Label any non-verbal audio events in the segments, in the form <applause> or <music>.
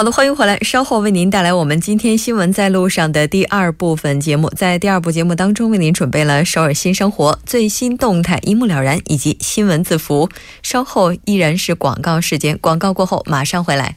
好的，欢迎回来。稍后为您带来我们今天新闻在路上的第二部分节目。在第二部节目当中，为您准备了首尔新生活最新动态一目了然，以及新闻字符。稍后依然是广告时间，广告过后马上回来。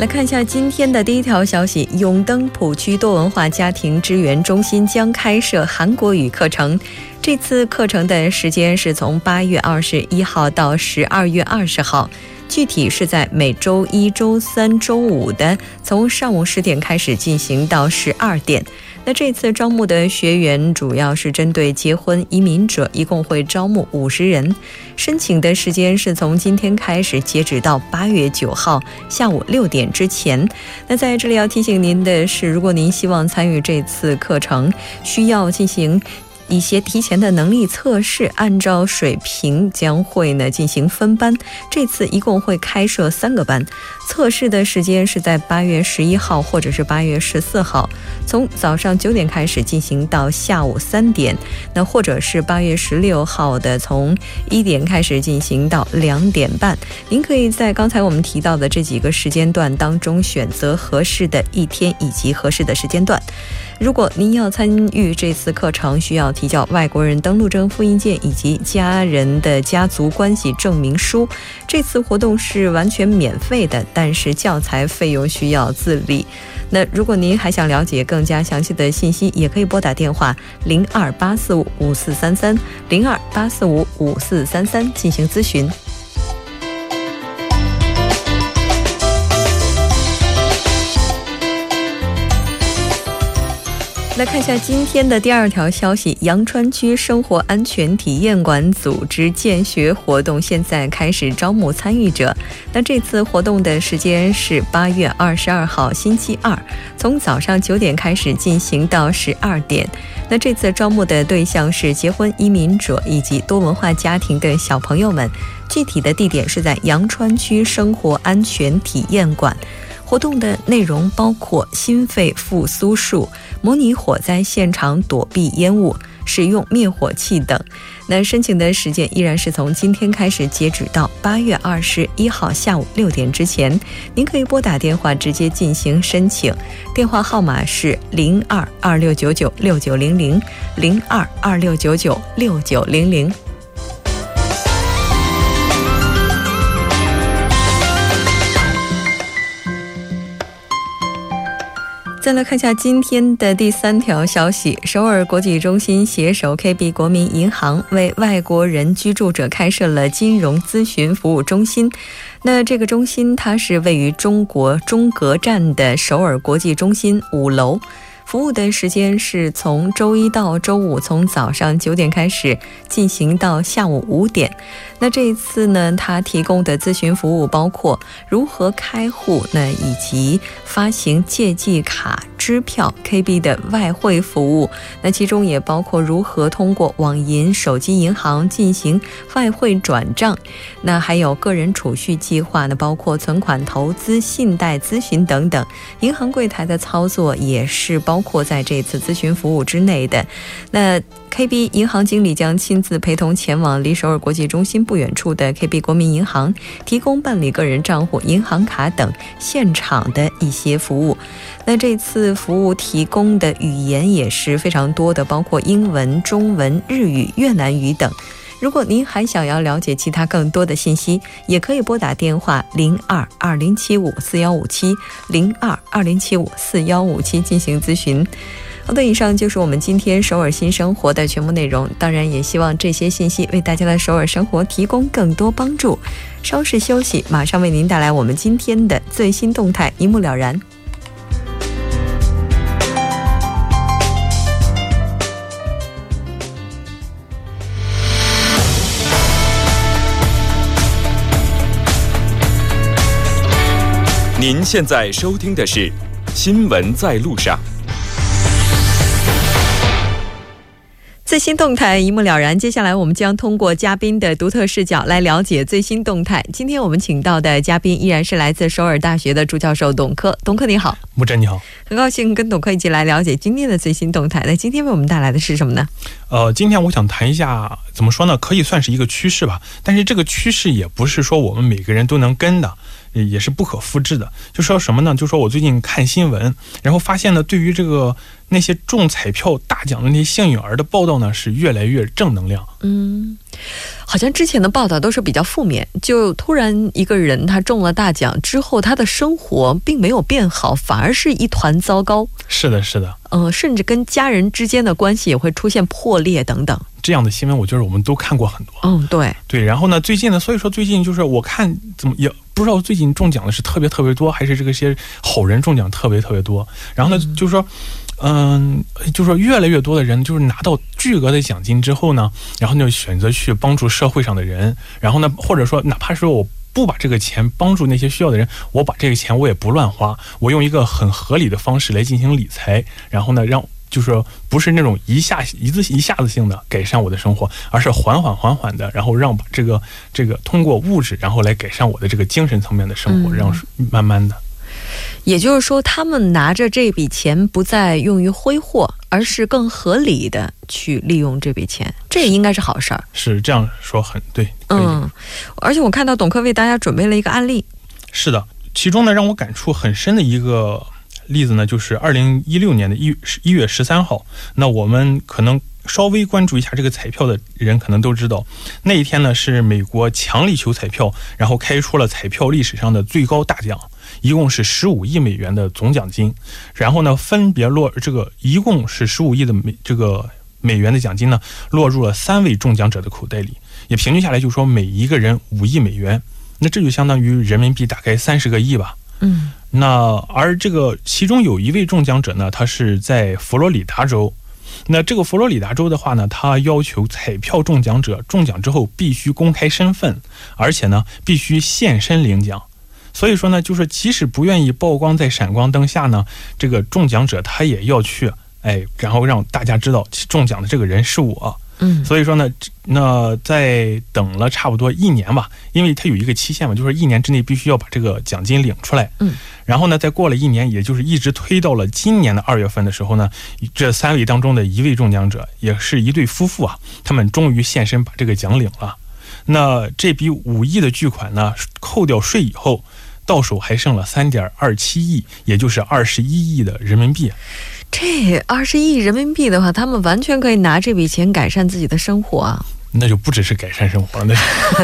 来看一下今天的第一条消息：永登浦区多文化家庭支援中心将开设韩国语课程。这次课程的时间是从八月二十一号到十二月二十号，具体是在每周一周三、周五的从上午十点开始进行到十二点。那这次招募的学员主要是针对结婚移民者，一共会招募五十人。申请的时间是从今天开始，截止到八月九号下午六点之前。那在这里要提醒您的是，如果您希望参与这次课程，需要进行。一些提前的能力测试，按照水平将会呢进行分班。这次一共会开设三个班，测试的时间是在八月十一号或者是八月十四号，从早上九点开始进行到下午三点，那或者是八月十六号的从一点开始进行到两点半。您可以在刚才我们提到的这几个时间段当中选择合适的一天以及合适的时间段。如果您要参与这次课程，需要提交外国人登录证复印件以及家人的家族关系证明书。这次活动是完全免费的，但是教材费用需要自理。那如果您还想了解更加详细的信息，也可以拨打电话零二八四五五四三三零二八四五五四三三进行咨询。来看一下今天的第二条消息：阳川区生活安全体验馆组织建学活动，现在开始招募参与者。那这次活动的时间是八月二十二号星期二，从早上九点开始进行到十二点。那这次招募的对象是结婚移民者以及多文化家庭的小朋友们。具体的地点是在阳川区生活安全体验馆。活动的内容包括心肺复苏术、模拟火灾现场躲避烟雾、使用灭火器等。那申请的时间依然是从今天开始，截止到八月二十一号下午六点之前。您可以拨打电话直接进行申请，电话号码是零二二六九九六九零零零二二六九九六九零零。再来看一下今天的第三条消息：首尔国际中心携手 KB 国民银行，为外国人居住者开设了金融咨询服务中心。那这个中心它是位于中国中阁站的首尔国际中心五楼。服务的时间是从周一到周五，从早上九点开始进行到下午五点。那这一次呢，他提供的咨询服务包括如何开户，那以及发行借记卡。支票、KB 的外汇服务，那其中也包括如何通过网银、手机银行进行外汇转账，那还有个人储蓄计划呢，包括存款、投资、信贷咨询等等。银行柜台的操作也是包括在这次咨询服务之内的。那 KB 银行经理将亲自陪同前往离首尔国际中心不远处的 KB 国民银行，提供办理个人账户、银行卡等现场的一些服务。那这次服务提供的语言也是非常多的，包括英文、中文、日语、越南语等。如果您还想要了解其他更多的信息，也可以拨打电话零二二零七五四幺五七零二二零七五四幺五七进行咨询。好的，以上就是我们今天首尔新生活的全部内容。当然，也希望这些信息为大家的首尔生活提供更多帮助。稍事休息，马上为您带来我们今天的最新动态，一目了然。您现在收听的是《新闻在路上》。最新动态一目了然。接下来，我们将通过嘉宾的独特视角来了解最新动态。今天我们请到的嘉宾依然是来自首尔大学的朱教授董科。董科你好，木真你好，很高兴跟董科一起来了解今天的最新动态。那今天为我们带来的是什么呢？呃，今天我想谈一下，怎么说呢？可以算是一个趋势吧。但是这个趋势也不是说我们每个人都能跟的。也是不可复制的。就说什么呢？就说我最近看新闻，然后发现呢，对于这个那些中彩票大奖的那些幸运儿的报道呢，是越来越正能量。嗯，好像之前的报道都是比较负面，就突然一个人他中了大奖之后，他的生活并没有变好，反而是一团糟糕。是的，是的。嗯，甚至跟家人之间的关系也会出现破裂等等。这样的新闻，我觉得我们都看过很多。嗯，对对。然后呢，最近呢，所以说最近就是我看怎么也。不知道最近中奖的是特别特别多，还是这个些好人中奖特别特别多？然后呢，就是说，嗯，就是说越来越多的人就是拿到巨额的奖金之后呢，然后就选择去帮助社会上的人。然后呢，或者说哪怕说我不把这个钱帮助那些需要的人，我把这个钱我也不乱花，我用一个很合理的方式来进行理财。然后呢，让。就是不是那种一下一次一下子性的改善我的生活，而是缓缓缓缓的，然后让把这个这个通过物质，然后来改善我的这个精神层面的生活，让慢慢的。也就是说，他们拿着这笔钱不再用于挥霍，而是更合理的去利用这笔钱，这也应该是好事儿。是这样说很对。嗯，而且我看到董科为大家准备了一个案例。是的，其中呢让我感触很深的一个。例子呢，就是二零一六年的一一月十三号。那我们可能稍微关注一下这个彩票的人，可能都知道，那一天呢是美国强力球彩票，然后开出了彩票历史上的最高大奖，一共是十五亿美元的总奖金。然后呢，分别落这个一共是十五亿的美这个美元的奖金呢，落入了三位中奖者的口袋里，也平均下来就说每一个人五亿美元，那这就相当于人民币大概三十个亿吧。嗯。那而这个其中有一位中奖者呢，他是在佛罗里达州。那这个佛罗里达州的话呢，他要求彩票中奖者中奖之后必须公开身份，而且呢必须现身领奖。所以说呢，就是即使不愿意曝光在闪光灯下呢，这个中奖者他也要去，哎，然后让大家知道中奖的这个人是我。嗯，所以说呢，那在等了差不多一年吧，因为它有一个期限嘛，就是一年之内必须要把这个奖金领出来。嗯，然后呢，再过了一年，也就是一直推到了今年的二月份的时候呢，这三位当中的一位中奖者，也是一对夫妇啊，他们终于现身把这个奖领了。那这笔五亿的巨款呢，扣掉税以后，到手还剩了三点二七亿，也就是二十一亿的人民币。这二十亿人民币的话，他们完全可以拿这笔钱改善自己的生活啊。那就不只是改善生活了，那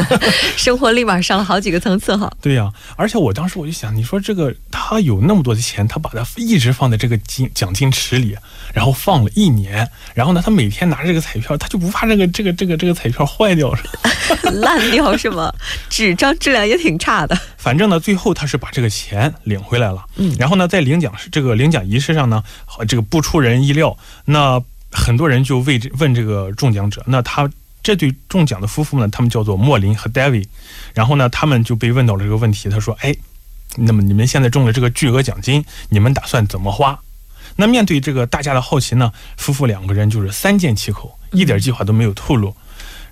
<laughs> 生活立马上了好几个层次哈。<laughs> 对呀，而且我当时我就想，你说这个他有那么多的钱，他把它一直放在这个金奖金池里，然后放了一年，然后呢，他每天拿着这个彩票，他就不怕这个这个这个这个彩票坏掉是吧？<laughs> 烂掉是吗？纸 <laughs> 张质量也挺差的。反正呢，最后他是把这个钱领回来了。嗯，然后呢，在领奖这个领奖仪式上呢，这个不出人意料，那很多人就为这问这个中奖者，那他。这对中奖的夫妇呢，他们叫做莫林和 David，然后呢，他们就被问到了这个问题。他说：“哎，那么你们现在中了这个巨额奖金，你们打算怎么花？”那面对这个大家的好奇呢，夫妇两个人就是三缄其口，一点计划都没有透露。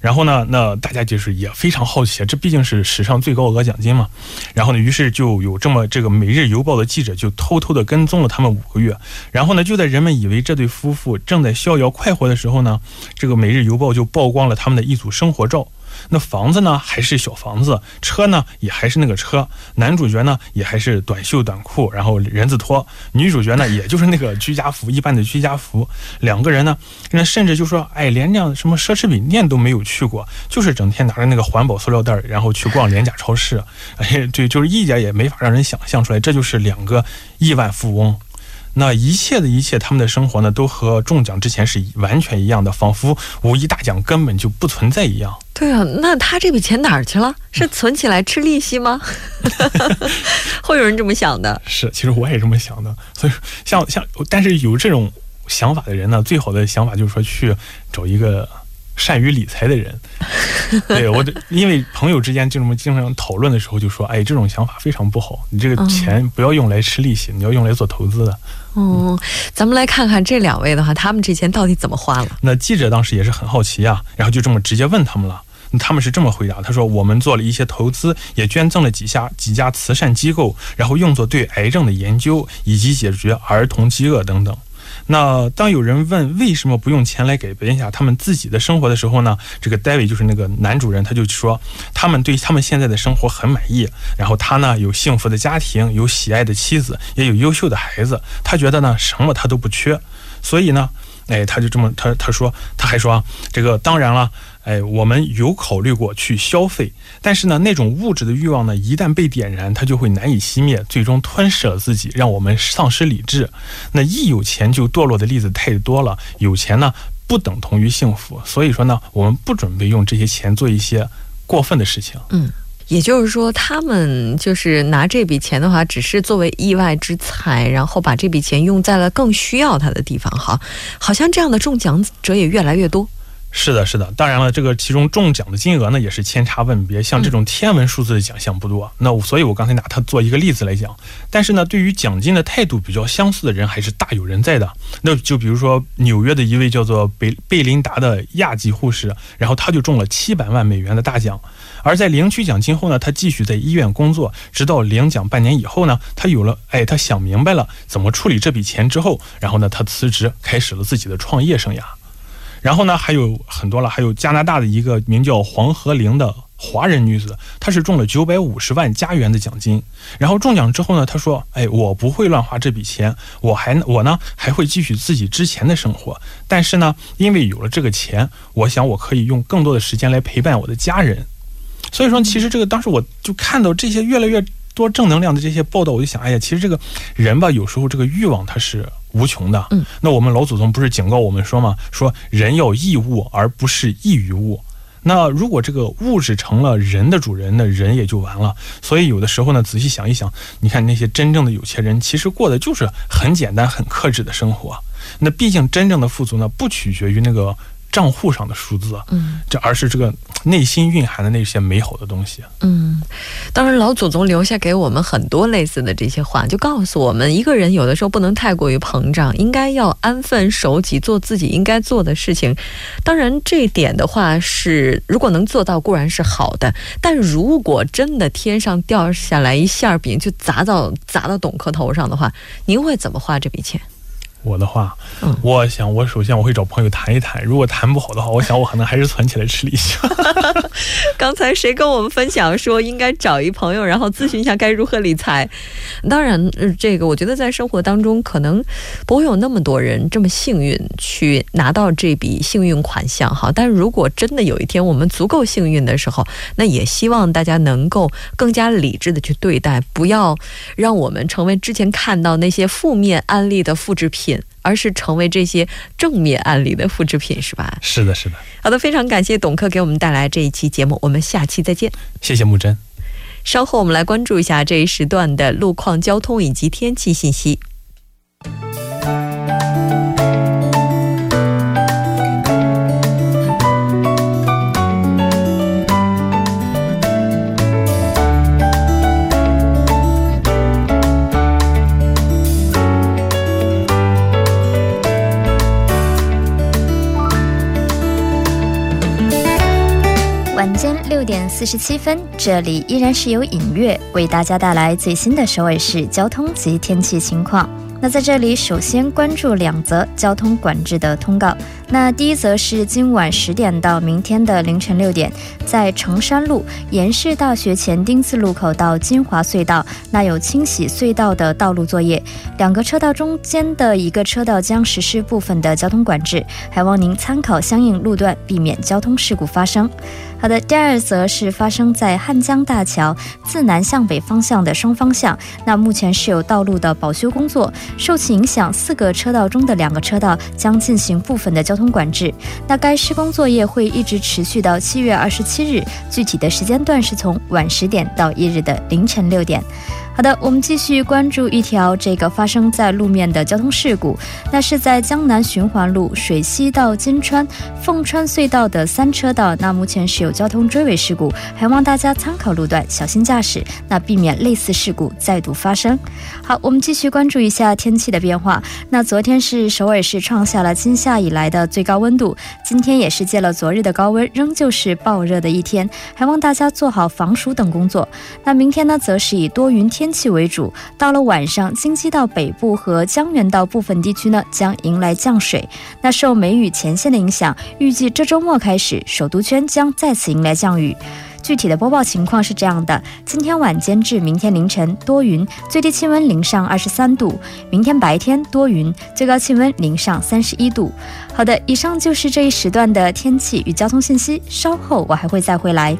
然后呢，那大家就是也非常好奇，这毕竟是史上最高额奖金嘛。然后呢，于是就有这么这个《每日邮报》的记者就偷偷的跟踪了他们五个月。然后呢，就在人们以为这对夫妇正在逍遥快活的时候呢，这个《每日邮报》就曝光了他们的一组生活照。那房子呢还是小房子，车呢也还是那个车，男主角呢也还是短袖短裤，然后人字拖，女主角呢也就是那个居家服，一般的居家服。两个人呢，那甚至就说，哎，连那什么奢侈品店都没有去过，就是整天拿着那个环保塑料袋，然后去逛廉价超市。哎，对，就是一点也没法让人想象出来，这就是两个亿万富翁。那一切的一切，他们的生活呢，都和中奖之前是完全一样的，仿佛五一大奖根本就不存在一样。对啊，那他这笔钱哪儿去了？是存起来吃利息吗？<laughs> 会有人这么想的。是，其实我也这么想的。所以，像像，但是有这种想法的人呢，最好的想法就是说去找一个善于理财的人。<laughs> 对我，因为朋友之间就这么经常讨论的时候，就说：“哎，这种想法非常不好，你这个钱不要用来吃利息，你要用来做投资的。”嗯，咱们来看看这两位的话，他们这钱到底怎么花了？那记者当时也是很好奇呀，然后就这么直接问他们了。他们是这么回答：“他说，我们做了一些投资，也捐赠了几家几家慈善机构，然后用作对癌症的研究以及解决儿童饥饿等等。那当有人问为什么不用钱来改变一下他们自己的生活的时候呢？这个 David 就是那个男主人，他就说他们对他们现在的生活很满意。然后他呢有幸福的家庭，有喜爱的妻子，也有优秀的孩子。他觉得呢什么他都不缺，所以呢，哎，他就这么他他说他还说这个当然了。”哎，我们有考虑过去消费，但是呢，那种物质的欲望呢，一旦被点燃，它就会难以熄灭，最终吞噬了自己，让我们丧失理智。那一有钱就堕落的例子太多了，有钱呢不等同于幸福，所以说呢，我们不准备用这些钱做一些过分的事情。嗯，也就是说，他们就是拿这笔钱的话，只是作为意外之财，然后把这笔钱用在了更需要它的地方。哈，好像这样的中奖者也越来越多。是的，是的，当然了，这个其中中奖的金额呢也是千差万别，像这种天文数字的奖项不多。那所以，我刚才拿它做一个例子来讲。但是呢，对于奖金的态度比较相似的人还是大有人在的。那就比如说纽约的一位叫做贝贝琳达的亚裔护士，然后他就中了七百万美元的大奖。而在领取奖金后呢，他继续在医院工作，直到领奖半年以后呢，他有了哎，他想明白了怎么处理这笔钱之后，然后呢，他辞职，开始了自己的创业生涯。然后呢，还有很多了，还有加拿大的一个名叫黄河玲的华人女子，她是中了九百五十万加元的奖金。然后中奖之后呢，她说：“哎，我不会乱花这笔钱，我还我呢还会继续自己之前的生活。但是呢，因为有了这个钱，我想我可以用更多的时间来陪伴我的家人。所以说，其实这个当时我就看到这些越来越多正能量的这些报道，我就想，哎呀，其实这个人吧，有时候这个欲望他是。”无穷的，嗯，那我们老祖宗不是警告我们说吗？说人要异物而不是异于物。那如果这个物质成了人的主人，那人也就完了。所以有的时候呢，仔细想一想，你看那些真正的有钱人，其实过的就是很简单、很克制的生活。那毕竟真正的富足呢，不取决于那个。账户上的数字，嗯，这而是这个内心蕴含的那些美好的东西。嗯，当然，老祖宗留下给我们很多类似的这些话，就告诉我们，一个人有的时候不能太过于膨胀，应该要安分守己，做自己应该做的事情。当然，这一点的话是，如果能做到固然是好的，但如果真的天上掉下来一馅饼，就砸到砸到董科头上的话，您会怎么花这笔钱？我的话，我想我首先我会找朋友谈一谈，如果谈不好的话，我想我可能还是存起来吃利息。<laughs> 刚才谁跟我们分享说应该找一朋友，然后咨询一下该如何理财？当然，这个我觉得在生活当中可能不会有那么多人这么幸运去拿到这笔幸运款项哈。但如果真的有一天我们足够幸运的时候，那也希望大家能够更加理智的去对待，不要让我们成为之前看到那些负面案例的复制品。而是成为这些正面案例的复制品，是吧？是的，是的。好的，非常感谢董克给我们带来这一期节目，我们下期再见。谢谢木真。稍后我们来关注一下这一时段的路况、交通以及天气信息。点四十七分，这里依然是由尹月为大家带来最新的首尔市交通及天气情况。那在这里，首先关注两则交通管制的通告。那第一则是今晚十点到明天的凌晨六点，在成山路延世大学前丁字路口到金华隧道，那有清洗隧道的道路作业，两个车道中间的一个车道将实施部分的交通管制，还望您参考相应路段，避免交通事故发生。好的，第二则是发生在汉江大桥自南向北方向的双方向，那目前是有道路的保修工作，受其影响，四个车道中的两个车道将进行部分的交交通管制。那该施工作业会一直持续到七月二十七日，具体的时间段是从晚十点到一日的凌晨六点。好的，我们继续关注一条这个发生在路面的交通事故，那是在江南循环路水西到金川凤川隧道的三车道，那目前是有交通追尾事故，还望大家参考路段，小心驾驶，那避免类似事故再度发生。好，我们继续关注一下天气的变化。那昨天是首尔市创下了今夏以来的最高温度，今天也是借了昨日的高温，仍旧是暴热的一天，还望大家做好防暑等工作。那明天呢，则是以多云天。天气为主，到了晚上，京畿道北部和江原道部分地区呢将迎来降水。那受梅雨前线的影响，预计这周末开始，首都圈将再次迎来降雨。具体的播报情况是这样的：今天晚间至明天凌晨多云，最低气温零上二十三度；明天白天多云，最高气温零上三十一度。好的，以上就是这一时段的天气与交通信息，稍后我还会再回来。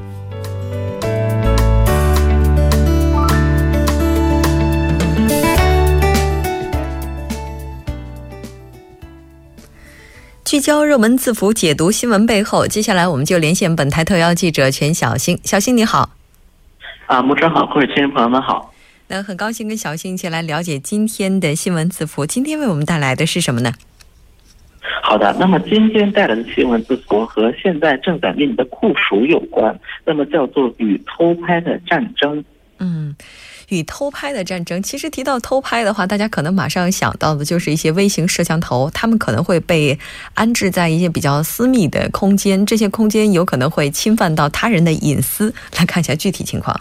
聚焦热门字符，解读新闻背后。接下来，我们就连线本台特邀记者全小星。小星你好，啊，牧者好，各位听众朋友们好。那很高兴跟小星一起来了解今天的新闻字符。今天为我们带来的是什么呢？好的，那么今天带来的新闻字符和现在正在面临的酷暑有关，那么叫做与偷拍的战争。嗯。与偷拍的战争，其实提到偷拍的话，大家可能马上想到的就是一些微型摄像头，他们可能会被安置在一些比较私密的空间，这些空间有可能会侵犯到他人的隐私。来看一下具体情况。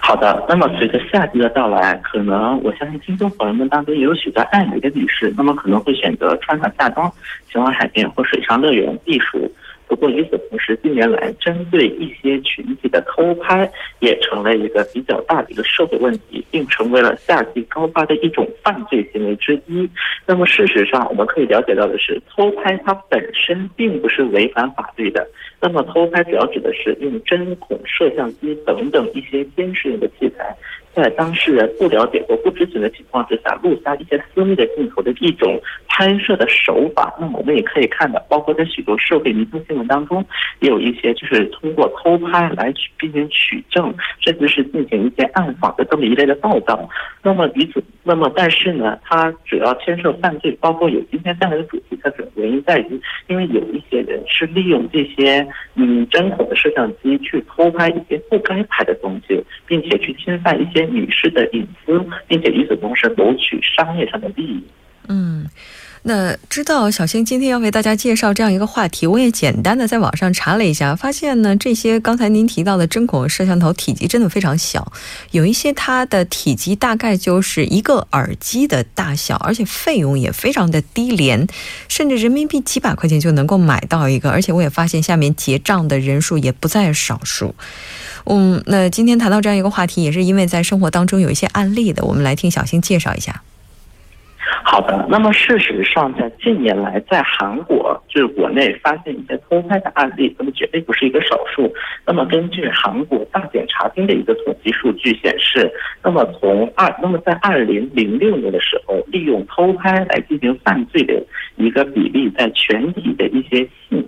好的，那么随着夏季的到来，可能我相信听众朋友们当中也有许多爱美的女士，那么可能会选择穿上夏装，前往海边或水上乐园避暑。不过与此同时，近年来针对一些群体的偷拍也成了一个比较大的一个社会问题，并成为了夏季高发的一种犯罪行为之一。那么事实上，我们可以了解到的是，偷拍它本身并不是违反法律的。那么偷拍主要指的是用针孔、摄像机等等一些监视用的器材。在当事人不了解或不知情的情况之下，录下一些私密的镜头的一种拍摄的手法。那么我们也可以看到，包括在许多社会民生新闻当中，也有一些就是通过偷拍来进行取证，甚至是进行一些暗访的这么一类的报道。那么与此，那么但是呢，它主要牵涉犯罪，包括有今天这样的主题，它主要原因在于，因为有一些人是利用这些嗯针孔的摄像机去偷拍一些不该拍的东西，并且去侵犯一些。女士的隐私，并且与此同时谋取商业上的利益。嗯，那知道小星今天要为大家介绍这样一个话题，我也简单的在网上查了一下，发现呢，这些刚才您提到的针孔摄像头体积真的非常小，有一些它的体积大概就是一个耳机的大小，而且费用也非常的低廉，甚至人民币几百块钱就能够买到一个，而且我也发现下面结账的人数也不在少数。嗯，那今天谈到这样一个话题，也是因为在生活当中有一些案例的，我们来听小新介绍一下。好的，那么事实上，在近年来，在韩国就是国内发现一些偷拍的案例，那么绝对不是一个少数。那么根据韩国大检察厅的一个统计数据显示，那么从二，那么在二零零六年的时候，利用偷拍来进行犯罪的一个比例，在全体的一些性。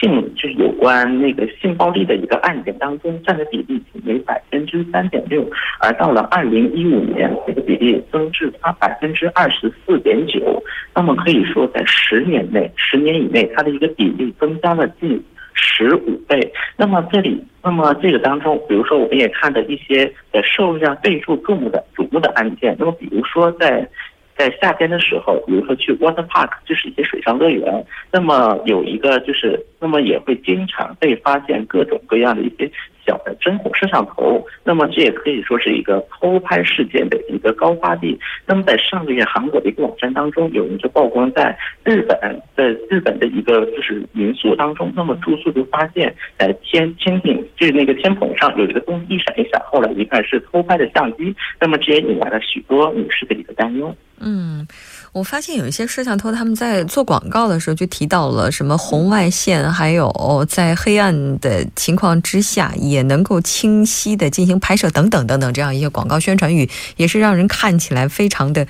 性就是有关那个性暴力的一个案件当中占的比例仅为百分之三点六，而到了二零一五年，这个比例增至它百分之二十四点九。那么可以说，在十年内，十年以内，它的一个比例增加了近十五倍。那么这里，那么这个当中，比如说我们也看到一些呃社会上备受瞩目的瞩目的案件。那么比如说在。在夏天的时候，比如说去 water park，就是一些水上乐园，那么有一个就是，那么也会经常被发现各种各样的一些。小的针孔摄像头，那么这也可以说是一个偷拍事件的一个高发地。那么在上个月，韩国的一个网站当中，有人就曝光在日本的日本的一个就是民宿当中，那么住宿就发现，在天天顶就是那个天棚上有一个东西一闪一闪，后来一看是偷拍的相机，那么这也引来了许多女士的一个担忧。嗯。我发现有一些摄像头，他们在做广告的时候就提到了什么红外线，还有在黑暗的情况之下也能够清晰的进行拍摄等等等等，这样一些广告宣传语，也是让人看起来非常的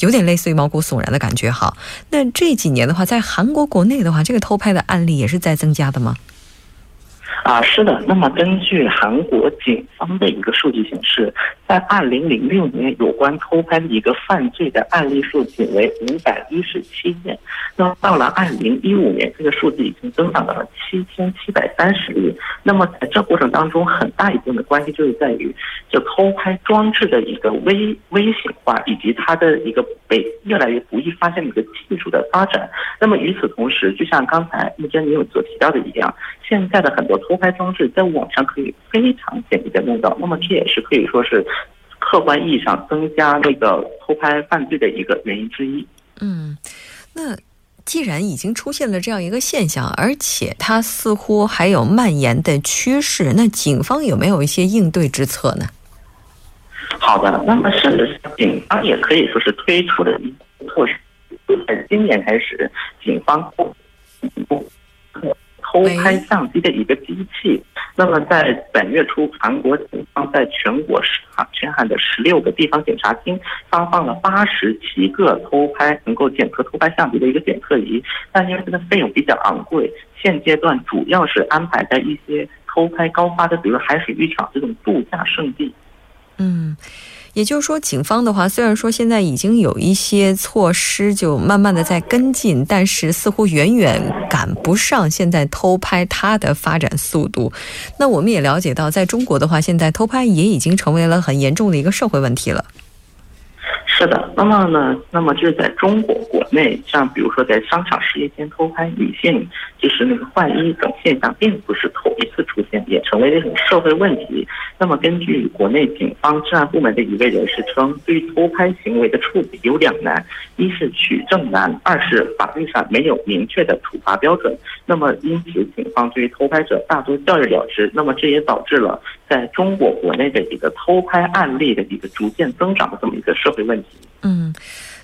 有点类似于毛骨悚然的感觉。哈，那这几年的话，在韩国国内的话，这个偷拍的案例也是在增加的吗？啊，是的。那么根据韩国警方的一个数据显示，在二零零六年，有关偷拍的一个犯罪的案例数仅为五百一十七件。那么到了二零一五年，这个数字已经增长到了七千七百三十例。那么在这过程当中，很大一部分的关系就是在于这偷拍装置的一个微微型化，以及它的一个被越来越不易发现的一个技术的发展。那么与此同时，就像刚才木真你有所提到的一样，现在的很多偷偷拍装置在网上可以非常简易的弄到，那么这也是可以说是客观意义上增加那个偷拍犯罪的一个原因之一。嗯，那既然已经出现了这样一个现象，而且它似乎还有蔓延的趋势，那警方有没有一些应对之策呢？好的，那么甚至警方也可以说是推出了一措施，在今年开始，警方不不。偷拍相机的一个机器，那么在本月初，韩国警方在全国韩全韩的十六个地方检察厅发放了八十七个偷拍能够检测偷拍相机的一个检测仪，但因为这个费用比较昂贵，现阶段主要是安排在一些偷拍高发的，比如海水浴场这种度假胜地。嗯。也就是说，警方的话，虽然说现在已经有一些措施，就慢慢的在跟进，但是似乎远远赶不上现在偷拍它的发展速度。那我们也了解到，在中国的话，现在偷拍也已经成为了很严重的一个社会问题了。是的，那么呢？那么就是在中国国内，像比如说在商场试衣间偷拍女性，就是那个换衣等现象，并不是头一次出现，也成为了一种社会问题。那么根据国内警方治安部门的一位人士称，对于偷拍行为的处理有两难：一是取证难，二是法律上没有明确的处罚标准。那么因此，警方对于偷拍者大多教育了之。那么这也导致了在中国国内的一个偷拍案例的一个逐渐增长的这么一个社会问题。嗯，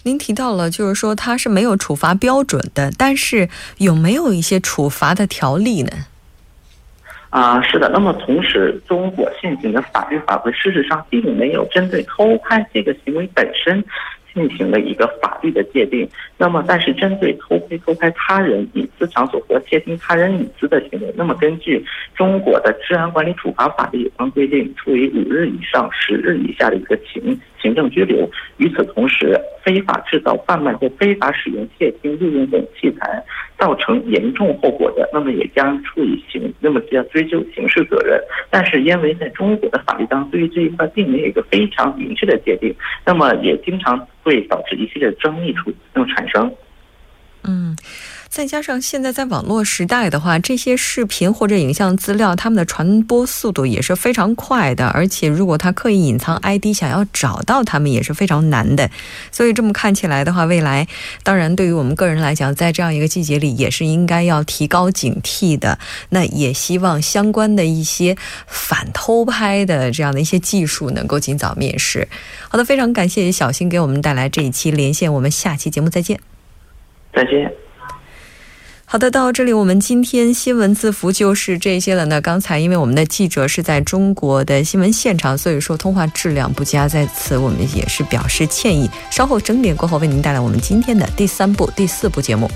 您提到了，就是说它是没有处罚标准的，但是有没有一些处罚的条例呢？啊，是的。那么同时，中国现行的法律法规事实上并没有针对偷拍这个行为本身。进行了一个法律的界定，那么但是针对偷窥、偷拍他人隐私场所和窃听他人隐私的行为，那么根据中国的治安管理处罚法的有关规定，处以五日以上十日以下的一个行行政拘留。与此同时，非法制造、贩卖或非法使用窃听、录音等器材，造成严重后果的，那么也将处以刑，那么要追究刑事责任。但是因为在中国的法律当中，对于这一块并没有一个非常明确的界定，那么也经常。会导致一系列争议出那么产生。嗯，再加上现在在网络时代的话，这些视频或者影像资料，他们的传播速度也是非常快的。而且，如果他刻意隐藏 ID，想要找到他们也是非常难的。所以，这么看起来的话，未来当然对于我们个人来讲，在这样一个季节里，也是应该要提高警惕的。那也希望相关的一些反偷拍的这样的一些技术能够尽早面世。好的，非常感谢小新给我们带来这一期连线，我们下期节目再见。再见。好的，到这里我们今天新闻字符就是这些了。那刚才因为我们的记者是在中国的新闻现场，所以说通话质量不佳，在此我们也是表示歉意。稍后整点过后为您带来我们今天的第三部、第四部节目。